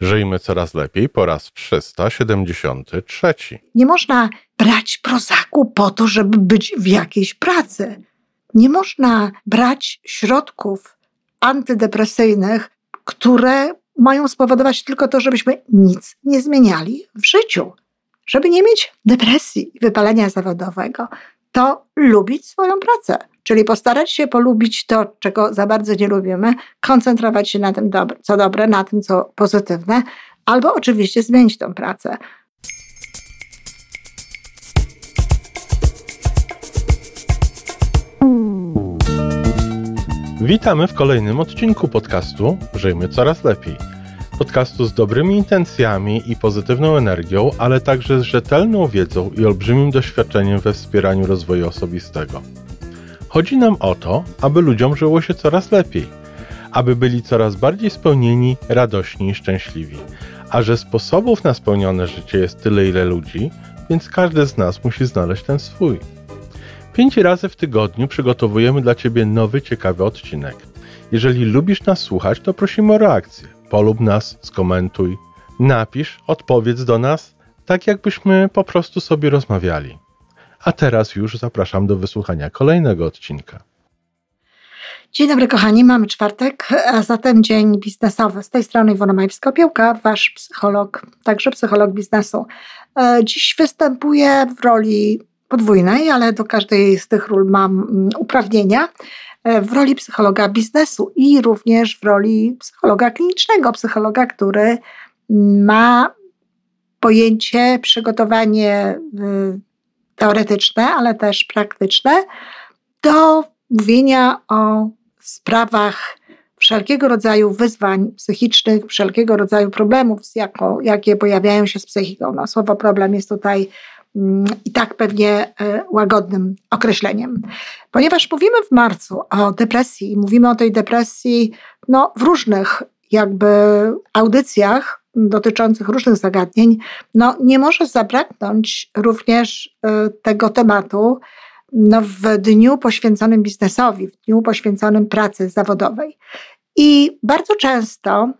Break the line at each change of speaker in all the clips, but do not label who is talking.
Żyjmy coraz lepiej po raz 373.
Nie można brać prozaku po to, żeby być w jakiejś pracy. Nie można brać środków antydepresyjnych, które mają spowodować tylko to, żebyśmy nic nie zmieniali w życiu. Żeby nie mieć depresji i wypalenia zawodowego, to lubić swoją pracę. Czyli postarać się polubić to, czego za bardzo nie lubimy, koncentrować się na tym, co dobre, na tym, co pozytywne, albo oczywiście zmienić tą pracę.
Witamy w kolejnym odcinku podcastu Żyjmy Coraz Lepiej. Podcastu z dobrymi intencjami i pozytywną energią, ale także z rzetelną wiedzą i olbrzymim doświadczeniem we wspieraniu rozwoju osobistego. Chodzi nam o to, aby ludziom żyło się coraz lepiej, aby byli coraz bardziej spełnieni, radośni i szczęśliwi. A że sposobów na spełnione życie jest tyle, ile ludzi, więc każdy z nas musi znaleźć ten swój. Pięć razy w tygodniu przygotowujemy dla Ciebie nowy, ciekawy odcinek. Jeżeli lubisz nas słuchać, to prosimy o reakcję. Polub nas, skomentuj, napisz, odpowiedz do nas, tak jakbyśmy po prostu sobie rozmawiali. A teraz już zapraszam do wysłuchania kolejnego odcinka.
Dzień dobry kochani, mamy czwartek, a zatem dzień biznesowy. Z tej strony Iwona Majewska-Piełka, wasz psycholog, także psycholog biznesu. E, dziś występuję w roli podwójnej, ale do każdej z tych ról mam mm, uprawnienia. E, w roli psychologa biznesu i również w roli psychologa klinicznego, psychologa, który ma pojęcie, przygotowanie y, teoretyczne, ale też praktyczne do mówienia o sprawach wszelkiego rodzaju wyzwań psychicznych, wszelkiego rodzaju problemów, jako, jakie pojawiają się z psychiką. No, słowo problem jest tutaj mm, i tak pewnie y, łagodnym określeniem. Ponieważ mówimy w marcu o depresji, mówimy o tej depresji no, w różnych jakby audycjach, dotyczących różnych zagadnień, no nie może zabraknąć również y, tego tematu no, w dniu poświęconym biznesowi, w dniu poświęconym pracy zawodowej. I bardzo często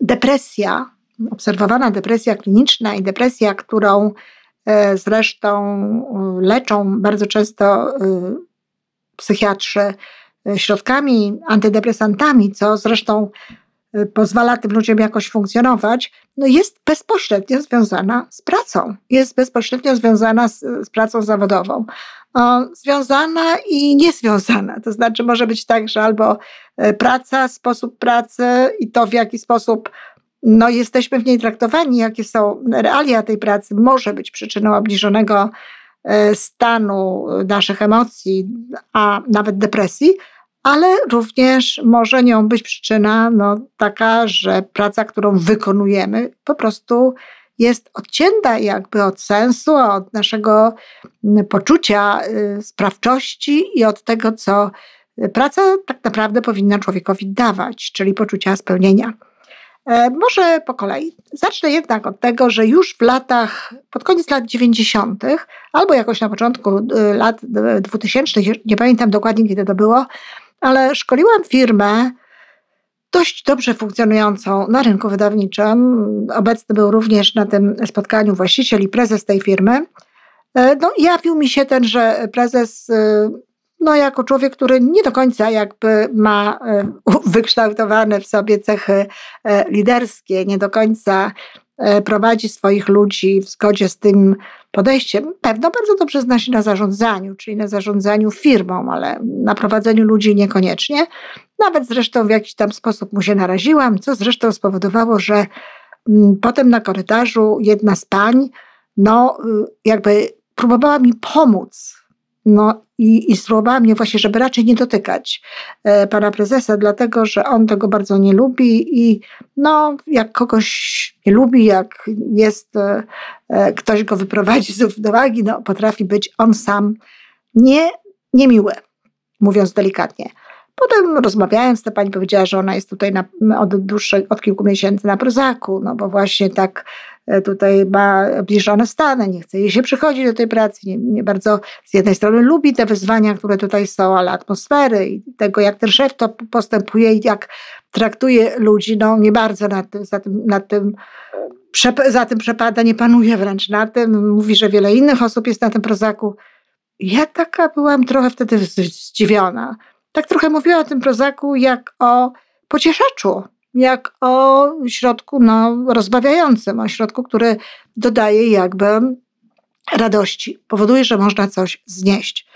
depresja, obserwowana depresja kliniczna i depresja, którą zresztą y, leczą bardzo często psychiatrzy środkami antydepresantami, co zresztą pozwala tym ludziom jakoś funkcjonować, no jest bezpośrednio związana z pracą. Jest bezpośrednio związana z, z pracą zawodową. O, związana i niezwiązana. To znaczy może być tak, że albo praca, sposób pracy i to w jaki sposób no, jesteśmy w niej traktowani, jakie są realia tej pracy, może być przyczyną obniżonego y, stanu naszych emocji, a nawet depresji, ale również może nią być przyczyna no, taka, że praca, którą wykonujemy, po prostu jest odcięta jakby od sensu, od naszego poczucia y, sprawczości i od tego, co praca tak naprawdę powinna człowiekowi dawać, czyli poczucia spełnienia. E, może po kolei. Zacznę jednak od tego, że już w latach, pod koniec lat 90., albo jakoś na początku y, lat 2000, nie pamiętam dokładnie kiedy to było, ale szkoliłam firmę dość dobrze funkcjonującą na rynku wydawniczym. Obecny był również na tym spotkaniu właściciel i prezes tej firmy. E, no, jawił mi się ten, że prezes, e, no, jako człowiek, który nie do końca jakby ma e, wykształtowane w sobie cechy liderskie, nie do końca prowadzi swoich ludzi w zgodzie z tym podejściem. Pewno bardzo dobrze zna się na zarządzaniu, czyli na zarządzaniu firmą, ale na prowadzeniu ludzi niekoniecznie. Nawet zresztą w jakiś tam sposób mu się naraziłam, co zresztą spowodowało, że mm, potem na korytarzu jedna z pań, no y, jakby próbowała mi pomóc no i, i spróbowała mnie właśnie, żeby raczej nie dotykać e, pana prezesa, dlatego że on tego bardzo nie lubi i no, jak kogoś nie lubi, jak jest, e, e, ktoś go wyprowadzi z równowagi, no potrafi być on sam nie, niemiły, mówiąc delikatnie. Potem rozmawiając, ta pani powiedziała, że ona jest tutaj na, od dłuższej, od kilku miesięcy na prozaku, no bo właśnie tak e, tutaj ma obniżone stany, nie chce jej się przychodzić do tej pracy, nie, nie, bardzo z jednej strony lubi te wyzwania, które tutaj są, ale atmosfery i tego, jak ten szef to postępuje i jak traktuje ludzi, no nie bardzo nad tym, za tym, nad tym za tym przepada, nie panuje wręcz na tym. Mówi, że wiele innych osób jest na tym prozaku. Ja taka byłam trochę wtedy zdziwiona. Tak trochę mówiła o tym prozaku jak o pocieszaczu, jak o środku no, rozbawiającym, o środku, który dodaje jakby radości, powoduje, że można coś znieść.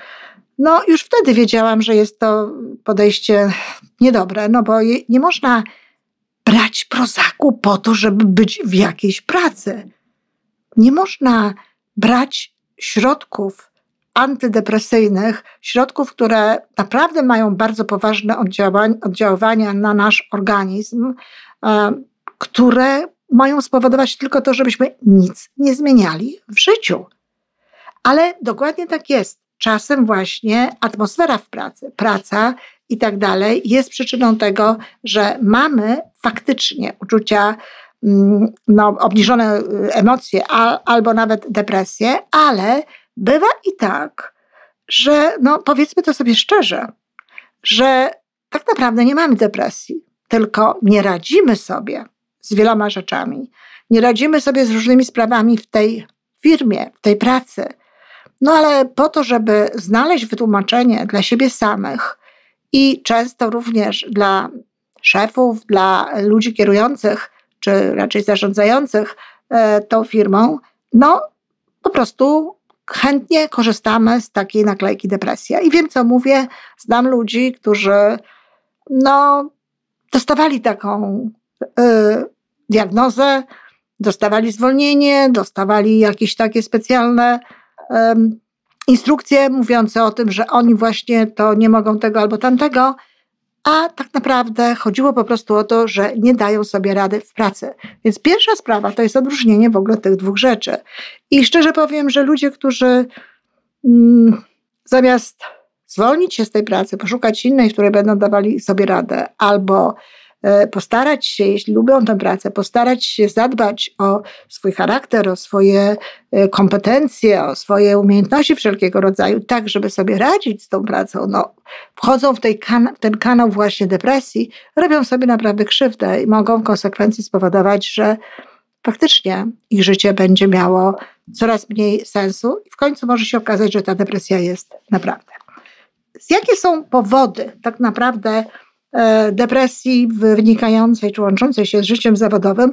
No, już wtedy wiedziałam, że jest to podejście niedobre, no bo nie można brać prozaku po to, żeby być w jakiejś pracy. Nie można brać środków antydepresyjnych, środków, które naprawdę mają bardzo poważne oddziaływania na nasz organizm, e, które mają spowodować tylko to, żebyśmy nic nie zmieniali w życiu. Ale dokładnie tak jest. Czasem właśnie atmosfera w pracy, praca i tak dalej jest przyczyną tego, że mamy faktycznie uczucia, mm, no, obniżone y, emocje albo nawet depresję, ale bywa i tak, że no, powiedzmy to sobie szczerze, że tak naprawdę nie mamy depresji, tylko nie radzimy sobie z wieloma rzeczami. Nie radzimy sobie z różnymi sprawami w tej firmie, w tej pracy. No ale po to, żeby znaleźć wytłumaczenie dla siebie samych i często również dla szefów, dla ludzi kierujących, czy raczej zarządzających e, tą firmą, no po prostu chętnie korzystamy z takiej naklejki depresja. I wiem, co mówię. Znam ludzi, którzy no, dostawali taką y, diagnozę, dostawali zwolnienie, dostawali jakieś takie specjalne instrukcje mówiące o tym, że oni właśnie to nie mogą tego albo tamtego, a tak naprawdę chodziło po prostu o to, że nie dają sobie rady w pracy. Więc pierwsza sprawa to jest odróżnienie w ogóle tych dwóch rzeczy. I szczerze powiem, że ludzie, którzy mm, zamiast zwolnić się z tej pracy, poszukać innej, w której będą dawali sobie radę, albo postarać się, jeśli lubią tę pracę, postarać się zadbać o swój charakter, o swoje e, kompetencje, o swoje umiejętności wszelkiego rodzaju, tak, żeby sobie radzić z tą pracą, no, wchodzą w, kan- w ten kanał właśnie depresji, robią sobie naprawdę krzywdę i mogą w konsekwencji spowodować, że faktycznie ich życie będzie miało coraz mniej sensu i w końcu może się okazać, że ta depresja jest naprawdę. Jakie są powody tak naprawdę E, depresji wynikającej czy łączącej się z życiem zawodowym,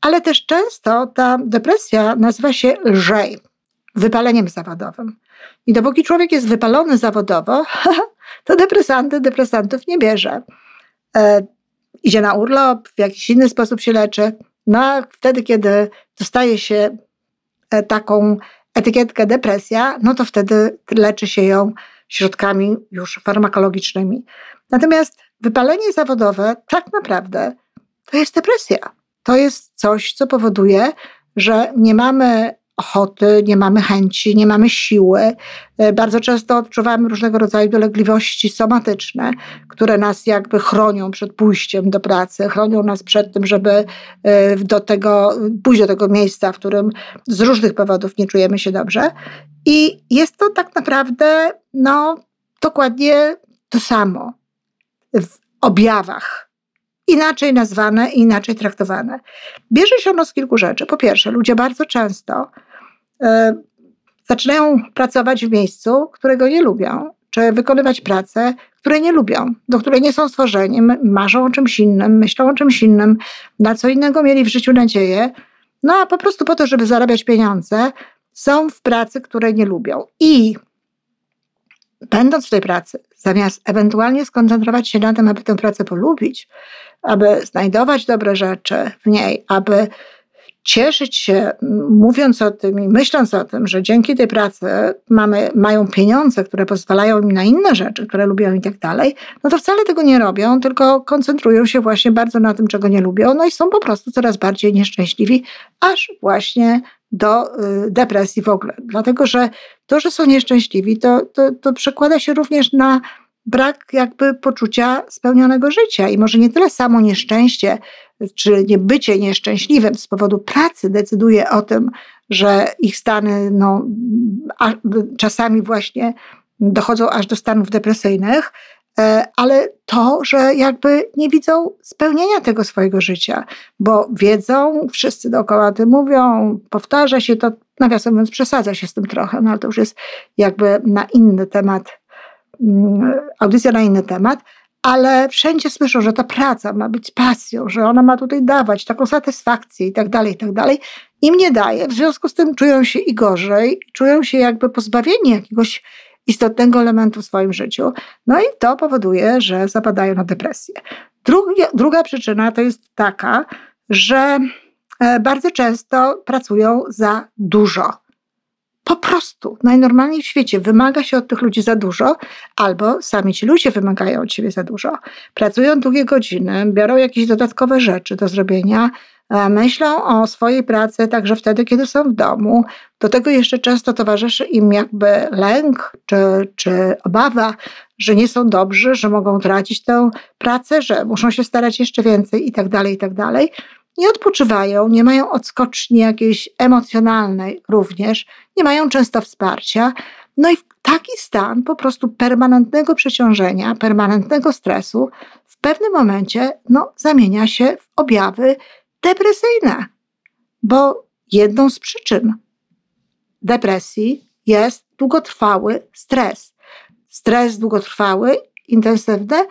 ale też często ta depresja nazywa się lżej, wypaleniem zawodowym. I dopóki człowiek jest wypalony zawodowo, to depresanty depresantów nie bierze. E, idzie na urlop, w jakiś inny sposób się leczy. No a wtedy, kiedy dostaje się e, taką etykietkę depresja, no to wtedy leczy się ją środkami już farmakologicznymi. Natomiast wypalenie zawodowe tak naprawdę to jest depresja. To jest coś, co powoduje, że nie mamy ochoty, nie mamy chęci, nie mamy siły. E, bardzo często odczuwamy różnego rodzaju dolegliwości somatyczne, które nas jakby chronią przed pójściem do pracy, chronią nas przed tym, żeby e, do tego, pójść do tego miejsca, w którym z różnych powodów nie czujemy się dobrze. I jest to tak naprawdę no, dokładnie to samo objawach. Inaczej nazwane inaczej traktowane. Bierze się ono z kilku rzeczy. Po pierwsze, ludzie bardzo często y, zaczynają pracować w miejscu, którego nie lubią, czy wykonywać pracę, której nie lubią, do której nie są stworzeni, marzą o czymś innym, myślą o czymś innym, na co innego mieli w życiu nadzieję, no a po prostu po to, żeby zarabiać pieniądze, są w pracy, której nie lubią. I będąc w tej pracy, zamiast ewentualnie skoncentrować się na tym, aby tę pracę polubić, aby znajdować dobre rzeczy w niej, aby cieszyć się, mówiąc o tym i myśląc o tym, że dzięki tej pracy mamy, mają pieniądze, które pozwalają im na inne rzeczy, które lubią i tak dalej, no to wcale tego nie robią, tylko koncentrują się właśnie bardzo na tym, czego nie lubią, no i są po prostu coraz bardziej nieszczęśliwi, aż właśnie do y, depresji w ogóle. Dlatego, że to, że są nieszczęśliwi, to, to, to przekłada się również na brak jakby poczucia spełnionego życia. I może nie tyle samo nieszczęście, czy nie bycie nieszczęśliwym z powodu pracy decyduje o tym, że ich stany no, czasami właśnie dochodzą aż do stanów depresyjnych, ale to, że jakby nie widzą spełnienia tego swojego życia, bo wiedzą, wszyscy dookoła tym mówią, powtarza się to, nawiasem mówiąc, przesadza się z tym trochę, no ale to już jest jakby na inny temat, mm, audycja na inny temat, ale wszędzie słyszą, że ta praca ma być pasją, że ona ma tutaj dawać taką satysfakcję i tak dalej, i tak dalej. Im nie daje, w związku z tym czują się i gorzej, czują się jakby pozbawieni jakiegoś istotnego elementu w swoim życiu. No i to powoduje, że zapadają na depresję. Druga, druga przyczyna to jest taka, że e, bardzo często pracują za dużo. Po prostu najnormalniej w świecie wymaga się od tych ludzi za dużo, albo sami ci ludzie wymagają od siebie za dużo. Pracują długie godziny, biorą jakieś dodatkowe rzeczy do zrobienia, myślą o swojej pracy także wtedy, kiedy są w domu. Do tego jeszcze często towarzyszy im jakby lęk czy, czy obawa, że nie są dobrzy, że mogą tracić tę pracę, że muszą się starać jeszcze więcej i tak dalej, i tak dalej nie odpoczywają, nie mają odskoczni jakiejś emocjonalnej również, nie mają często wsparcia. No i taki stan po prostu permanentnego przeciążenia, permanentnego stresu w pewnym momencie no, zamienia się w objawy depresyjne. Bo jedną z przyczyn depresji jest długotrwały stres. Stres długotrwały, intensywny,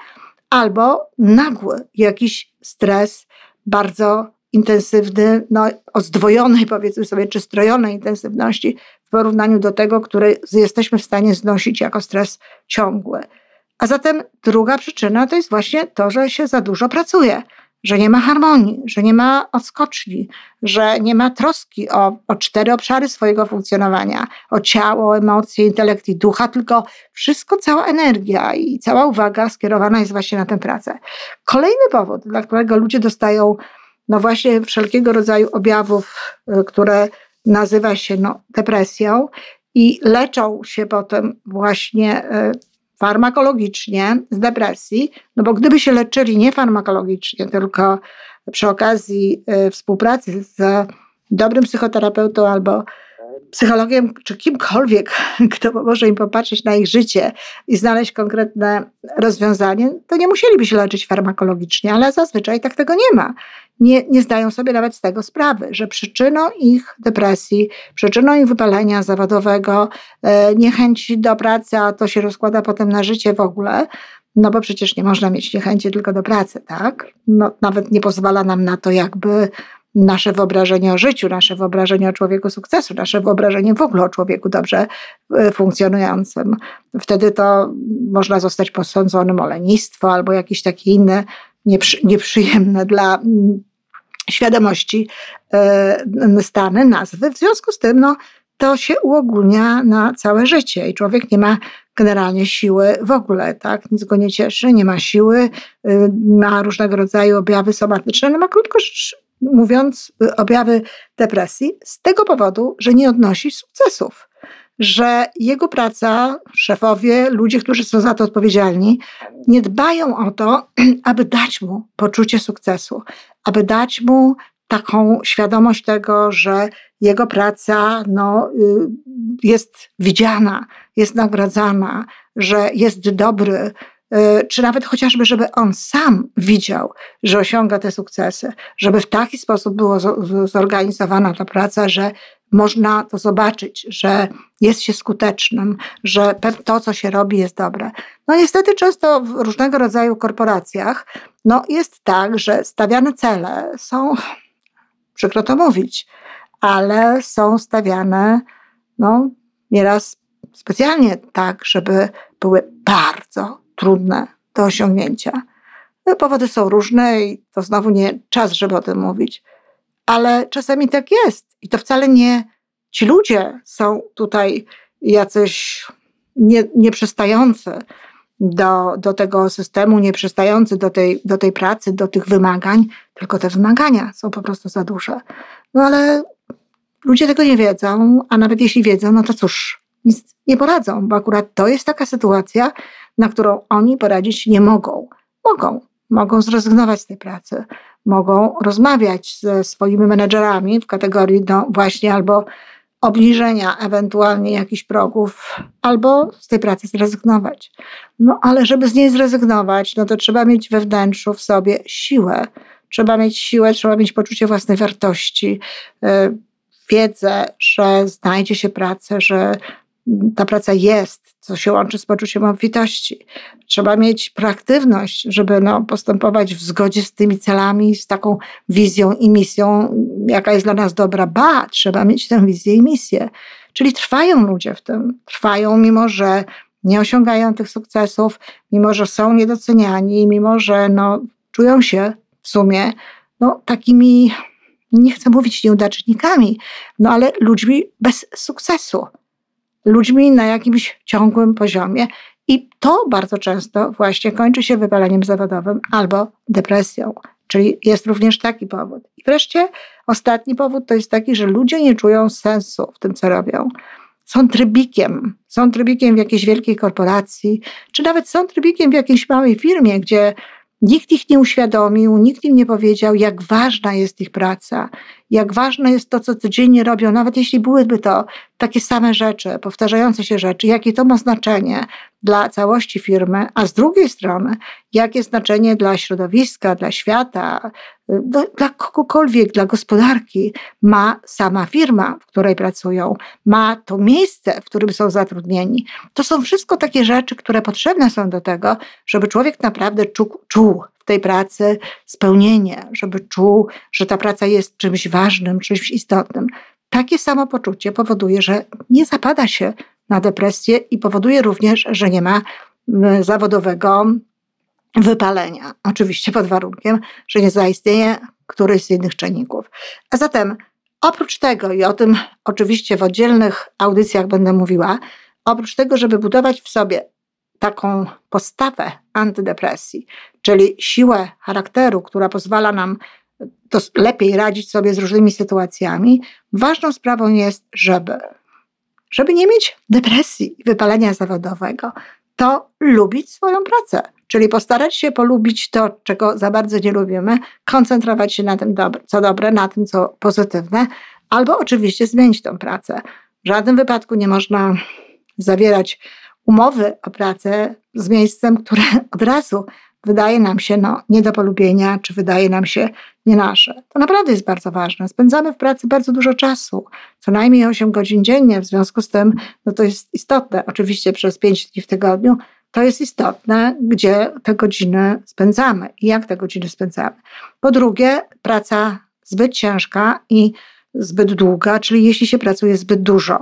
albo nagły jakiś stres bardzo intensywny, no, o zdwojonej powiedzmy sobie, czy strojonej intensywności w porównaniu do tego, który jesteśmy w stanie znosić jako stres ciągły. A zatem druga przyczyna to jest właśnie to, że się za dużo pracuje, że nie ma harmonii, że nie ma odskoczni, że nie ma troski o, o cztery obszary swojego funkcjonowania, o ciało, emocje, intelekt i ducha, tylko wszystko, cała energia i cała uwaga skierowana jest właśnie na tę pracę. Kolejny powód, dla którego ludzie dostają no właśnie wszelkiego rodzaju objawów, y, które nazywa się no, depresją i leczą się potem właśnie y, farmakologicznie z depresji, no bo gdyby się leczyli nie farmakologicznie, tylko przy okazji y, współpracy z dobrym psychoterapeutą albo psychologiem czy kimkolwiek, kto może im popatrzeć na ich życie i znaleźć konkretne rozwiązanie, to nie musieliby się leczyć farmakologicznie, ale zazwyczaj tak tego nie ma. Nie, nie zdają sobie nawet z tego sprawy, że przyczyną ich depresji, przyczyną ich wypalenia zawodowego, e, niechęci do pracy, a to się rozkłada potem na życie w ogóle, no bo przecież nie można mieć niechęci tylko do pracy, tak? No, nawet nie pozwala nam na to jakby nasze wyobrażenie o życiu, nasze wyobrażenie o człowieku sukcesu, nasze wyobrażenie w ogóle o człowieku dobrze e, funkcjonującym. Wtedy to można zostać posądzonym o lenistwo albo jakieś takie inne nieprzy, nieprzyjemne dla mm, świadomości e, stany, nazwy. W związku z tym no, to się uogólnia na całe życie i człowiek nie ma generalnie siły w ogóle, tak? Nic go nie cieszy, nie ma siły, y, ma różnego rodzaju objawy somatyczne, no ma krótko mówiąc, y, objawy depresji z tego powodu, że nie odnosi sukcesów. Że jego praca, szefowie, ludzie, którzy są za to odpowiedzialni, nie dbają o to, aby dać mu poczucie sukcesu, aby dać mu taką świadomość tego, że jego praca no, y, jest widziana, jest nagradzana, że jest dobry, czy nawet chociażby, żeby on sam widział, że osiąga te sukcesy, żeby w taki sposób była zorganizowana ta praca, że można to zobaczyć, że jest się skutecznym, że to, co się robi, jest dobre. No niestety często w różnego rodzaju korporacjach no, jest tak, że stawiane cele są, przykro to mówić, ale są stawiane no, nieraz specjalnie tak, żeby były bardzo trudne do osiągnięcia. No, powody są różne i to znowu nie czas, żeby o tym mówić, ale czasami tak jest i to wcale nie ci ludzie są tutaj jacyś nie, nieprzystający do, do tego systemu, nieprzystający do tej, do tej pracy, do tych wymagań, tylko te wymagania są po prostu za duże. No ale ludzie tego nie wiedzą, a nawet jeśli wiedzą, no to cóż, nic nie poradzą, bo akurat to jest taka sytuacja, na którą oni poradzić nie mogą. Mogą, mogą zrezygnować z tej pracy, mogą rozmawiać ze swoimi menedżerami w kategorii no właśnie albo obniżenia ewentualnie jakichś progów, albo z tej pracy zrezygnować. No ale żeby z niej zrezygnować, no to trzeba mieć we wnętrzu w sobie siłę. Trzeba mieć siłę, trzeba mieć poczucie własnej wartości, yy, wiedzę, że znajdzie się pracę, że ta praca jest, co się łączy z poczuciem obfitości. Trzeba mieć proaktywność, żeby no, postępować w zgodzie z tymi celami, z taką wizją i misją, jaka jest dla nas dobra. Ba, trzeba mieć tę wizję i misję. Czyli trwają ludzie w tym. Trwają, mimo że nie osiągają tych sukcesów, mimo że są niedoceniani, mimo że no, czują się w sumie no, takimi, nie chcę mówić nieudacznikami, no ale ludźmi bez sukcesu ludźmi na jakimś ciągłym poziomie. I to bardzo często właśnie kończy się wypaleniem zawodowym albo depresją. Czyli jest również taki powód. I wreszcie ostatni powód to jest taki, że ludzie nie czują sensu w tym, co robią. Są trybikiem, są trybikiem w jakiejś wielkiej korporacji, czy nawet są trybikiem w jakiejś małej firmie, gdzie Nikt ich nie uświadomił, nikt im nie powiedział, jak ważna jest ich praca, jak ważne jest to, co codziennie robią, nawet jeśli byłyby to takie same rzeczy, powtarzające się rzeczy, jakie to ma znaczenie dla całości firmy, a z drugiej strony, jakie znaczenie dla środowiska, dla świata, dla kogokolwiek, dla gospodarki ma sama firma, w której pracują, ma to miejsce, w którym są zatrudnieni. To są wszystko takie rzeczy, które potrzebne są do tego, żeby człowiek naprawdę czuł, tej pracy spełnienie, żeby czuł, że ta praca jest czymś ważnym, czymś istotnym. Takie samopoczucie powoduje, że nie zapada się na depresję i powoduje również, że nie ma zawodowego wypalenia. Oczywiście pod warunkiem, że nie zaistnieje któryś z innych czynników. A zatem oprócz tego, i o tym oczywiście w oddzielnych audycjach będę mówiła, oprócz tego, żeby budować w sobie taką postawę antydepresji, czyli siłę charakteru, która pozwala nam lepiej radzić sobie z różnymi sytuacjami, ważną sprawą jest, żeby, żeby nie mieć depresji i wypalenia zawodowego, to lubić swoją pracę. Czyli postarać się polubić to, czego za bardzo nie lubimy, koncentrować się na tym, co dobre, na tym, co pozytywne, albo oczywiście zmienić tą pracę. W żadnym wypadku nie można zawierać umowy o pracę z miejscem, które od razu wydaje nam się no, nie do polubienia, czy wydaje nam się nie nasze. To naprawdę jest bardzo ważne. Spędzamy w pracy bardzo dużo czasu, co najmniej 8 godzin dziennie, w związku z tym no, to jest istotne. Oczywiście przez 5 dni w tygodniu to jest istotne, gdzie te godziny spędzamy i jak te godziny spędzamy. Po drugie, praca zbyt ciężka i zbyt długa, czyli jeśli się pracuje zbyt dużo.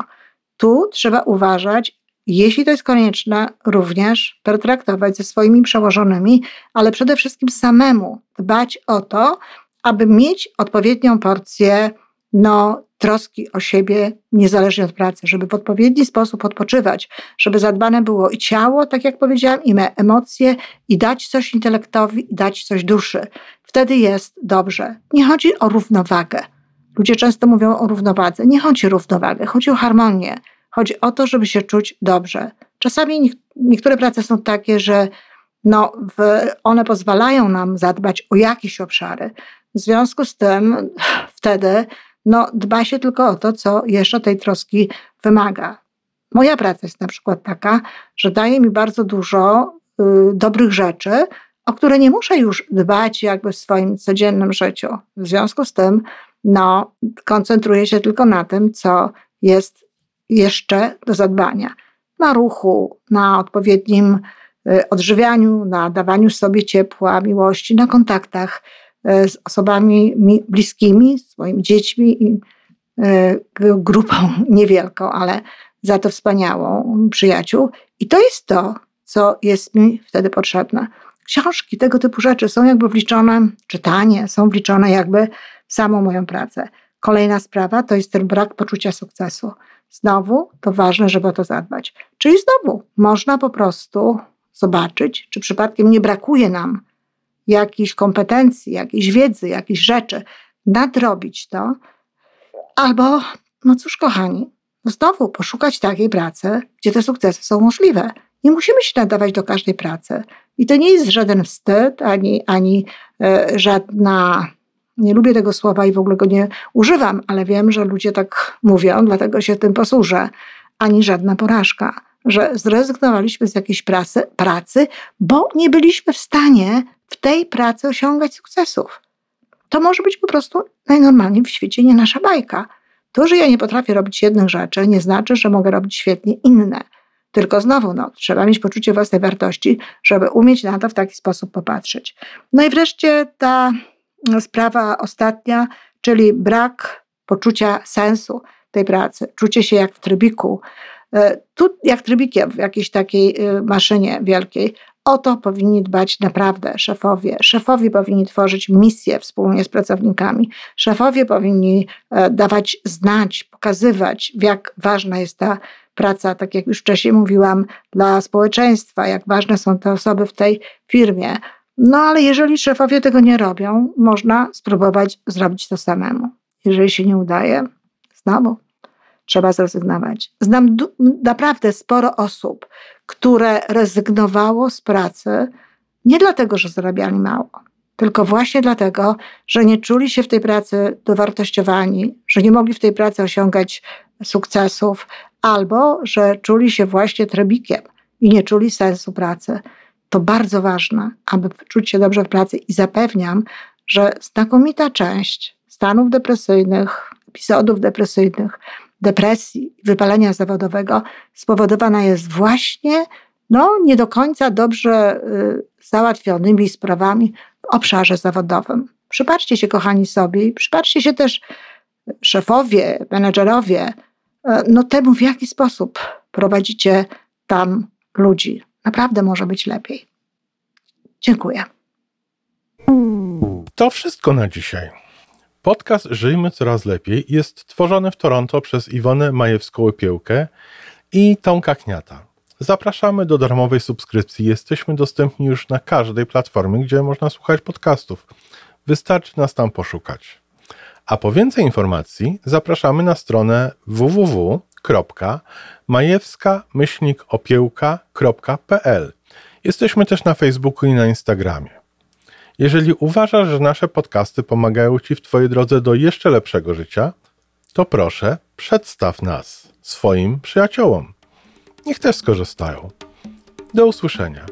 Tu trzeba uważać jeśli to jest konieczne, również pertraktować ze swoimi przełożonymi, ale przede wszystkim samemu dbać o to, aby mieć odpowiednią porcję no, troski o siebie niezależnie od pracy, żeby w odpowiedni sposób odpoczywać, żeby zadbane było i ciało, tak jak powiedziałam, i emocje, i dać coś intelektowi, i dać coś duszy. Wtedy jest dobrze. Nie chodzi o równowagę. Ludzie często mówią o równowadze. Nie chodzi o równowagę, chodzi o harmonię. Chodzi o to, żeby się czuć dobrze. Czasami niektóre prace są takie, że no, one pozwalają nam zadbać o jakieś obszary. W związku z tym wtedy no, dba się tylko o to, co jeszcze tej troski wymaga. Moja praca jest na przykład taka, że daje mi bardzo dużo y, dobrych rzeczy, o które nie muszę już dbać jakby w swoim codziennym życiu. W związku z tym no, koncentruję się tylko na tym, co jest jeszcze do zadbania. Na ruchu, na odpowiednim y, odżywianiu, na dawaniu sobie ciepła, miłości, na kontaktach y, z osobami bliskimi, swoimi dziećmi i y, grupą niewielką, ale za to wspaniałą przyjaciół. I to jest to, co jest mi wtedy potrzebne. Książki, tego typu rzeczy są jakby wliczone, czytanie, są wliczone jakby w samą moją pracę. Kolejna sprawa to jest ten brak poczucia sukcesu. Znowu to ważne, żeby o to zadbać. Czyli znowu można po prostu zobaczyć, czy przypadkiem nie brakuje nam jakichś kompetencji, jakiejś wiedzy, jakichś rzeczy, nadrobić to, albo, no cóż, kochani, znowu poszukać takiej pracy, gdzie te sukcesy są możliwe. Nie musimy się nadawać do każdej pracy. I to nie jest żaden wstyd, ani, ani e, żadna. Nie lubię tego słowa i w ogóle go nie używam, ale wiem, że ludzie tak mówią, dlatego się tym posłużę. Ani żadna porażka, że zrezygnowaliśmy z jakiejś pracy, pracy, bo nie byliśmy w stanie w tej pracy osiągać sukcesów. To może być po prostu najnormalniej w świecie nie nasza bajka. To, że ja nie potrafię robić jednych rzeczy, nie znaczy, że mogę robić świetnie inne. Tylko znowu, no, trzeba mieć poczucie własnej wartości, żeby umieć na to w taki sposób popatrzeć. No i wreszcie ta sprawa ostatnia, czyli brak poczucia sensu tej pracy, czucie się jak w trybiku. E, tu jak trybikiem w jakiejś takiej e, maszynie wielkiej, o to powinni dbać naprawdę szefowie. Szefowie powinni tworzyć misje wspólnie z pracownikami. Szefowie powinni e, dawać znać, pokazywać, jak ważna jest ta praca, tak jak już wcześniej mówiłam, dla społeczeństwa, jak ważne są te osoby w tej firmie. No ale jeżeli szefowie tego nie robią, można spróbować zrobić to samemu. Jeżeli się nie udaje, znowu trzeba zrezygnować. Znam naprawdę sporo osób, które rezygnowało z pracy nie dlatego, że zarabiali mało, tylko właśnie dlatego, że nie czuli się w tej pracy dowartościowani, że nie mogli w tej pracy osiągać sukcesów, albo że czuli się właśnie trebikiem i nie czuli sensu pracy. To bardzo ważne, aby czuć się dobrze w pracy i zapewniam, że znakomita część stanów depresyjnych, epizodów depresyjnych depresji, wypalenia zawodowego spowodowana jest właśnie no, nie do końca dobrze y, załatwionymi sprawami w obszarze zawodowym. Przypatrzcie się, kochani, sobie i przypatrzcie się też szefowie, menedżerowie, y, no temu, w jaki sposób prowadzicie tam ludzi. Naprawdę może być lepiej. Dziękuję.
To wszystko na dzisiaj. Podcast Żyjmy Coraz Lepiej jest tworzony w Toronto przez Iwonę Majewską-Opiełkę i Tomka Kniata. Zapraszamy do darmowej subskrypcji. Jesteśmy dostępni już na każdej platformie, gdzie można słuchać podcastów. Wystarczy nas tam poszukać. A po więcej informacji zapraszamy na stronę www.majewska-opiełka.pl. Jesteśmy też na Facebooku i na Instagramie. Jeżeli uważasz, że nasze podcasty pomagają Ci w Twojej drodze do jeszcze lepszego życia, to proszę, przedstaw nas swoim przyjaciołom. Niech też skorzystają. Do usłyszenia.